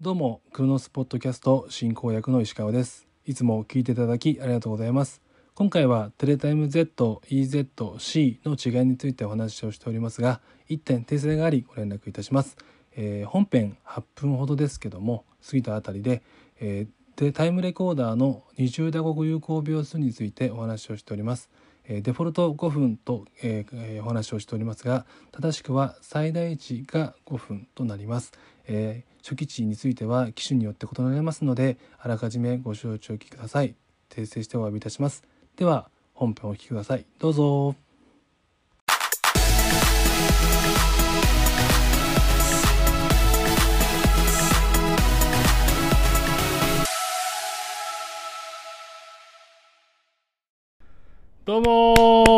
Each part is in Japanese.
どうも、クロノスポッドキャスト進行役の石川です。いつも聞いていただきありがとうございます。今回はテレタイム Z、EZ、C の違いについてお話をしておりますが、1点訂正がありご連絡いたします。えー本編8分ほどですけども、過ぎたあたりで、えーでタイムレコーダーの20打刻有効秒数についてお話をしております。デフォルト5分と、えーお話をしておりますが正しくは最大値が5分となります、えー初期値については機種によって異なりますのであらかじめご承知おきください。訂正してお詫びいたします。では本編をお聞きください。どうぞ。どうもー。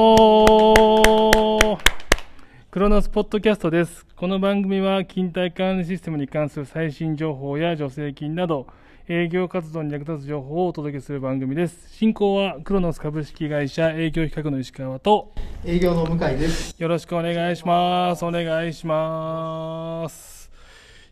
クロノスポッドキャストです。この番組は勤怠管理システムに関する最新情報や助成金など営業活動に役立つ情報をお届けする番組です。進行はクロノス株式会社営業企画の石川と営業の向井です。よろしくお願いします。お願いします。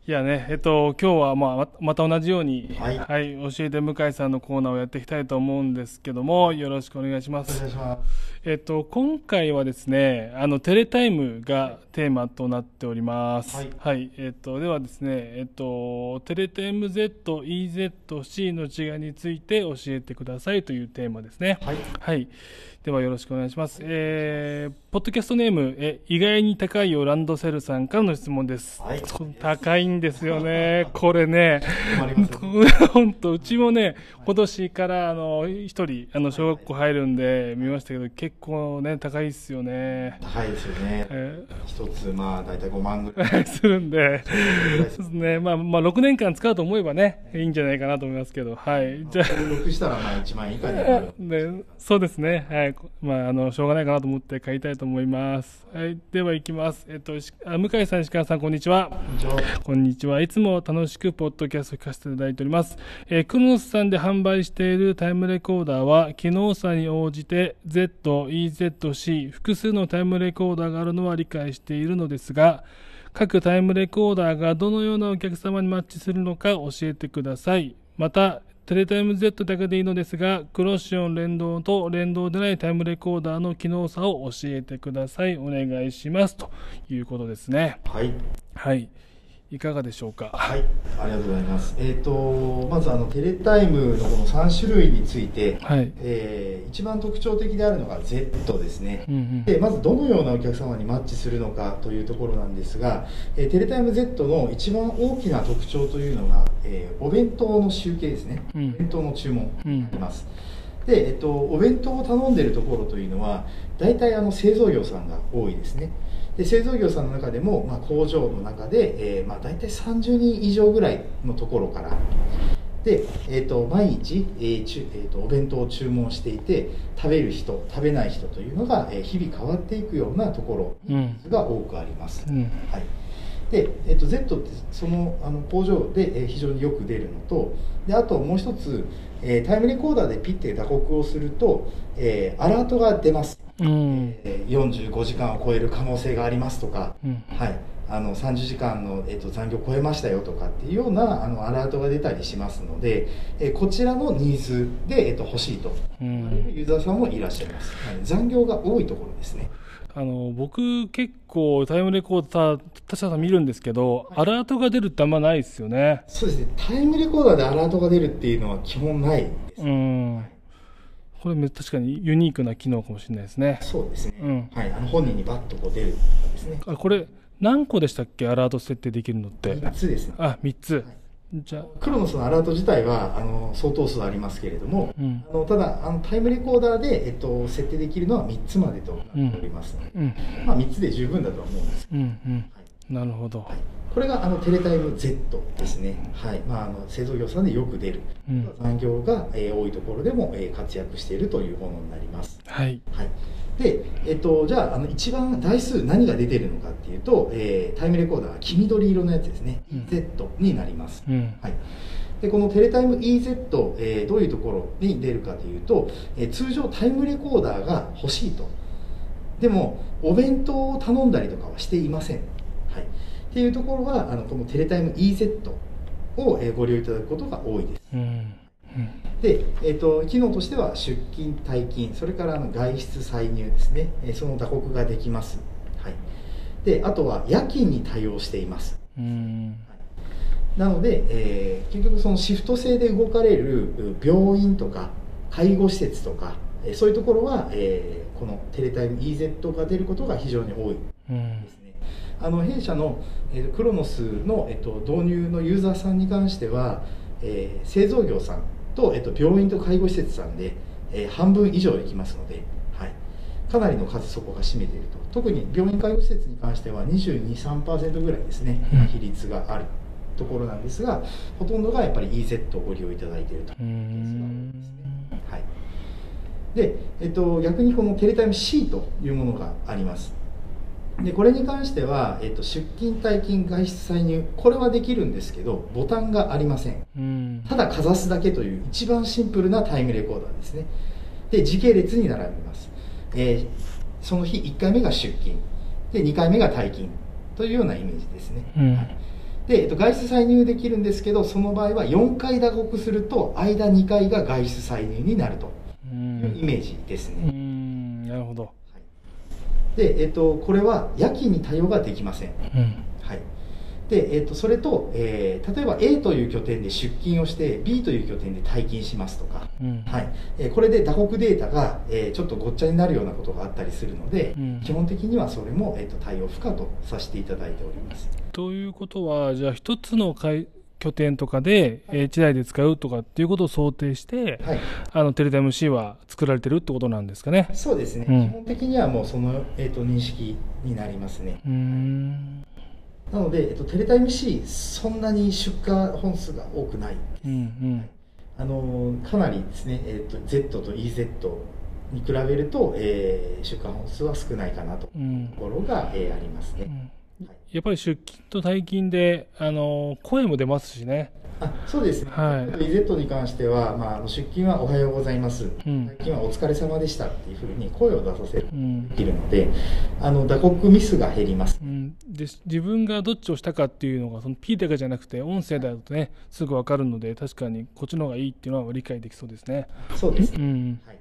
いやね、えっと、今日はまあままた同じように、はい教えて向井さんのコーナーをやっていきたいと思うんですけども、よろしくお願いしまおす願い。します。えっと、今回はですね、あの、テレタイムがテーマとなっております。はいえっと、ではですね、えっと、テレタイム Z、EZ、C の違いについて教えてくださいというテーマですね。はい。はい。ではよろしくお願いします。えー、ポッドキャストネーム、え、意外に高いよランドセルさんからの質問です。はい高いんですよね。これね。本当うちもね、今年からあの一人あの小学校入るんで見ましたけど、結構ね高いですよね。高いですよね。え一つ、まあ、大体5万ぐらい。ー するんで、そうですね。まあまあ6年間使うと思えばね、いいんじゃないかなと思いますけど、はい。じゃあ。登録したら、まあ、1万円以下になる。でそうですね、はいまあ、あのしょうがないかなと思って買いたいと思います。はい、では行きます、えっと、しあ向井さん、石川さん、こんにちは。こんにちは。いつも楽しくポッドキャストを聞かせていただいております。えークロノスさんで販売しているタイムレコーダーは、機能差に応じて Z、EZ、C、複数のタイムレコーダーがあるのは理解しているのですが、各タイムレコーダーがどのようなお客様にマッチするのか教えてください。また、テレタイム Z だけでいいのですが、クロッシオン連動と連動でないタイムレコーダーの機能差を教えてください。お願いします。ということですね。はい。はい。いかがでしょうか？はい。ありがとうございます。えっ、と、まず、あの、テレタイムのこの3種類について、はい。えー一番特徴的であるのが Z ですね。うんうんでまずどのようなお客様にマッチするのかというところなんですが、えーテレタイム Z の一番大きな特徴というのが、えーお弁当の集計ですね、うんお弁当の注文うんになります、で、えっと、お弁当を頼んでるところというのは大体あの製造業さんが多いですね。で製造業さんの中でも、まあ、工場の中で、えーまあ、大体30人以上ぐらいのところから。で、えー、と毎日、えーちゅえー、とお弁当を注文していて食べる人食べない人というのが、えー日々変わっていくようなところうん。が多くあります、うん。はいでえー、と Z ってそのあの工場で、えー非常によく出るのとであともう一つ、えータイムレコーダーでピッて打刻をすると、えーアラートが出ます、うん。えー45時間を超える可能性がありますとか、うん。はい、あの30時間の、えっと残業を超えましたよとかっていうようなあのアラートが出たりしますので、えーこちらのニーズで、えっと欲しいと。うん。ユーザーさんもいらっしゃいます、はい。残業が多いところですねあの僕結構タイムレコーダー確か見るんですけど、アラートが出るってあんまないですよね。そうですね。タイムレコーダーでアラートが出るっていうのは基本ない。です、うん。これめ確かにユニークな機能かもしれないですね。そうですね、うん。はい、あの本人にバッとこう出るとかですね。あこれ何個でしたっけ？アラート設定できるのって。3つですね。あ3つ、じゃあクロノスのアラート自体はあの相当数ありますけれども、うん。あのただあのタイムレコーダーで、えっと、設定できるのは3つまでとなっておりますので、うん。まあ、3つで十分だとは思うんです。うんうんなるほど、これがあのテレタイム Z ですね、はい。まあ、あの製造業さんでよく出る、うん。残業が、えー多いところでも、えー活躍しているというものになります。はい。はい。でえっと、じゃああの一番台数何が出てるのかっていうと、えータイムレコーダーは黄緑色のやつですね、うん。Z になります、うん。はい、でこのテレタイム EZ、えーどういうところに出るかというと、えー通常タイムレコーダーが欲しいと。でもお弁当を頼んだりとかはしていません、はい、っていうところはあのこのテレタイム EZ をえーご利用いただくことが多いです。うん。うん。で、えー、と機能としては出勤退勤それからあの外出歳入ですね、えーその打刻ができます、はい、であとは夜勤に対応しています。うん。なので、えー結局そのシフト制で動かれるう病院とか介護施設とか、えーそういうところは、えーこのテレタイム EZ が出ることが非常に多いうんですねあの弊社の、えークロノスの、えっと導入のユーザーさんに関しては、えー製造業さんと、えっと病院と介護施設さんで、えー半分以上できますので、はい、かなりの数そこが占めていると。特に病院介護施設に関しては223%ぐらいですねうん。比率があるところなんですがほとんどがやっぱり EZ をご利用いただいていると。う。ん。はい、で、えっと、逆にこのテレタイム C というものがありますでこれに関しては、えっと、出勤退勤外出歳入これはできるんですけどボタンがありません。うん。ただかざすだけという一番シンプルなタイムレコーダーですね。で時系列に並びます、えーその日1回目が出勤。で2回目が退勤。というようなイメージですね、うん。はい。で、えっと、外出歳入できるんですけどその場合は4回打刻すると間2回が外出歳入になるとういうイメージですね、ん。なるほどで、えっと、これは夜勤に対応ができません、うん。はい。でえっと、それと、えー例えば A という拠点で出勤をして B という拠点で退勤しますとか、うん。はい。えーこれで打刻データが、えーちょっとごっちゃになるようなことがあったりするので、うん。基本的にはそれも、えーと対応不可とさせていただいております。ということはじゃあ一つの会拠点とかではい。H 台で使うとかっていうことを想定してはい。あのテレタイム C は作られてるってことなんですかね。そうですね、うん。基本的にはもうその、えー、と認識になりますね。うーん。なので、えっと、テレタイム C そんなに出荷本数が多くないうんうん。あのかなりですね、えっと Z と EZ に比べると、えー出荷本数は少ないかなとところが、えーありますね、うん。はいやっぱり出勤と退勤であの声も出ますしね。あそうですね、はい。EZ に関しては、まあ、出勤はおはようございます、うん。最近はお疲れ様でしたっていうふうに声を出させるうん。できるのであの打刻ミスが減ります。うん、で自分がどっちをしたかっていうのがその P だけじゃなくて音声だとねすぐ分かるので確かにこっちの方がいいっていうのは理解できそうですね、そうですね、うん、はい。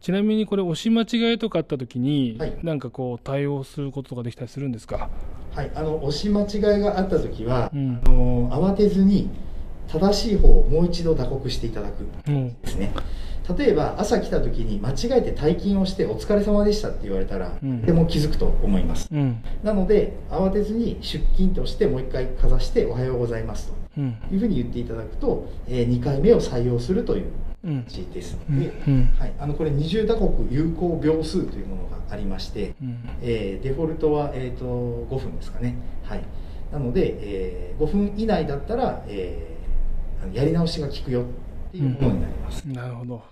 ちなみにこれ押し間違いとかあった時に、はい。なんかこう対応することができたりするんですか？はい、あの押し間違いがあった時は、うん。あの慌てずに正しい方をもう一度打刻していただく。うん。ですね。例えば朝来た時に間違えて退勤をしてお疲れ様でしたって言われたら、うん。でも気づくと思います。うん。なので慌てずに出勤としてもう一回かざしておはようございますうん。というふうに言っていただくと、え2回目を採用するといううん。形ですで、うん。はい、あのこれ二重打刻有効秒数というものがありまして、うん。えーデフォルトは、えー、と5分ですかね、はい、なので、えー5分以内だったら、えーやり直しが効くよっていうものになります、なるほど。はい。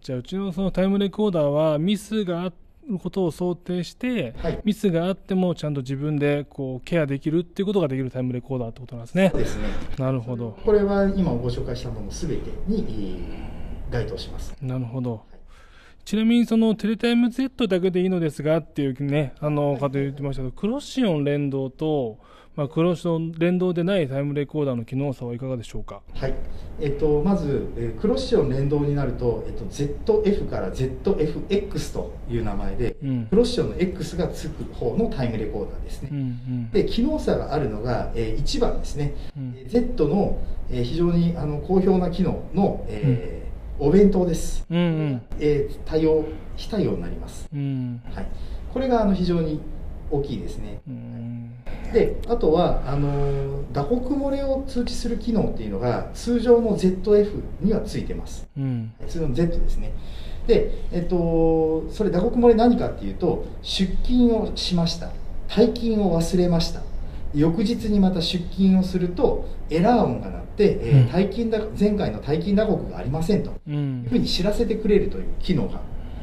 じゃあうちのそのタイムレコーダーはミスがあることを想定して、はい。ミスがあってもちゃんと自分でこうケアできるっていうことができるタイムレコーダーってことなんですね。そうですね。なるほど。これは今ご紹介したもの全てに、えー該当します。なるほど。ちなみにそのテレタイム Z だけでいいのですがっていうねあの方言ってましたけどクロッシオン連動と、まあ、クロッシオン連動でないタイムレコーダーの機能差はいかがでしょうか？はい。えっと、まず、えークロッシオン連動になると、えっと、ZF から ZFX という名前で、うん。クロッシオンの X がつく方のタイムレコーダーですね、うんうん。で機能差があるのが、え1番ですね、うん。えー Z の、えー非常にあの好評な機能の、えーお弁当です、うんうん。えー対応非対応になります、うん。はい、これがあの非常に大きいですね。うん。であとはあの打刻漏れを通知する機能っていうのが通常の ZF にはついてます。うん。通常の Z ですね。で、えっと、それ打刻漏れ何かっていうと出勤をしました。退勤を忘れました。翌日にまた出勤をするとエラー音が鳴って、えーうん。退勤だ前回の退勤打刻がありませんと。ういうふうんに知らせてくれるという機能が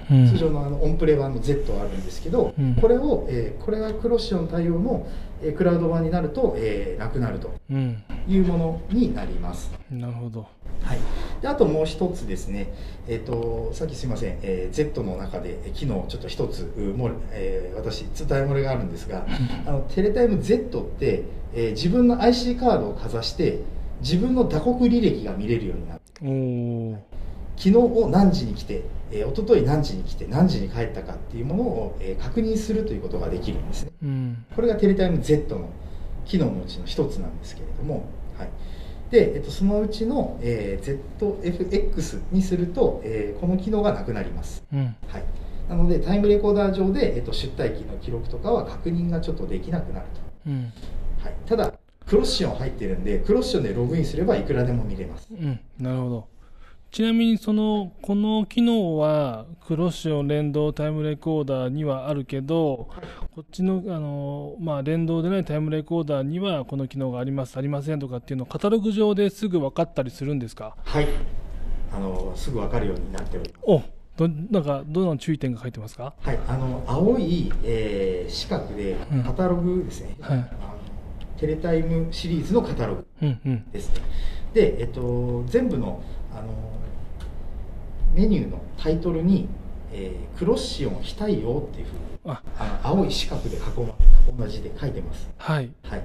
うん。通常のあのオンプレ版の Z はあるんですけど、うん。これを、えーこれがクロッシオン対応の、えークラウド版になると、えーなくなると。うん。いうものになります。なるほど。はい、であともう一つですね、えー、とさっきすみません、えー Z の中でえー機能ちょっと一つうもれ、えー私伝え漏れがあるんですがあのテレタイム Z って、えー自分の IC カードをかざして自分の打刻履歴が見れるようになる。昨日を何時に来て、えー、一昨日何時に来て何時に帰ったかっていうものを、えー確認するということができるんですね。うん。これがテレタイム Z の機能のうちの一つなんですけれども、はい、で、えっと、そのうちの、えー ZFX にすると、えーこの機能がなくなります、うん。はい、なのでタイムレコーダー上で、えっと、出退期の記録とかは確認がちょっとできなくなるうん。と、はい、ただクロッシオン入ってるんでクロッシオンでログインすればいくらでも見れます。うんなるほど。ちなみにそのこの機能はクロッシオン連動タイムレコーダーにはあるけどこっちのあの、まあ、連動でないタイムレコーダーにはこの機能がありますありませんとかっていうのをカタログ上ですぐ分かったりするんですか？はい。あのすぐ分かるようになっております。おどなんかどんな注意点が書いてますか？はい、あの青い、えー四角でうん。カタログですね、はい。あのテレタイムシリーズのカタログうんうん。ですね。で、えっと、全部のあのメニューのタイトルに、えークロッシオン非対応っていうふうにあ。あの青い四角で囲んだ字で書いてます。はい。はい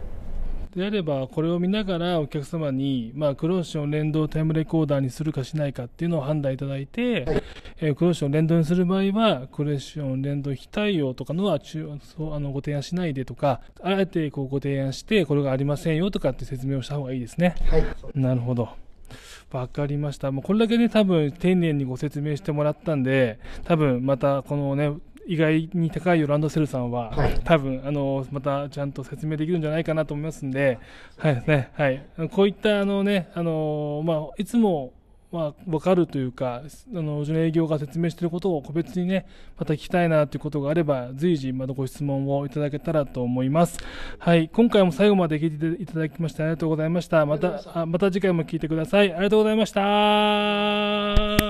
であればこれを見ながらお客様に、まあ、クロッション連動タイムレコーダーにするかしないかっていうのを判断いただいて、はい。えークロッション連動にする場合はクロッション連動非対応とかのは中そうあのご提案しないでとかあえてこうご提案してこれがありませんよとかって説明をした方がいいですね。はい。なるほど。わかりました。もうこれだけね多分丁寧にご説明してもらったんで多分またこのね意外に高いよランドセルさんは、はい多分あのまたちゃんと説明できるんじゃないかなと思いますんで、はいねはい、こういったあのねあのまあいつもまあ分かるというかあのうちの営業が説明していることを個別にねまた聞きたいなということがあれば随時またご質問をいただけたらと思います。はい、今回も最後まで聞いていただきましてありがとうございました。またあまた次回も聞いてください。ありがとうございました。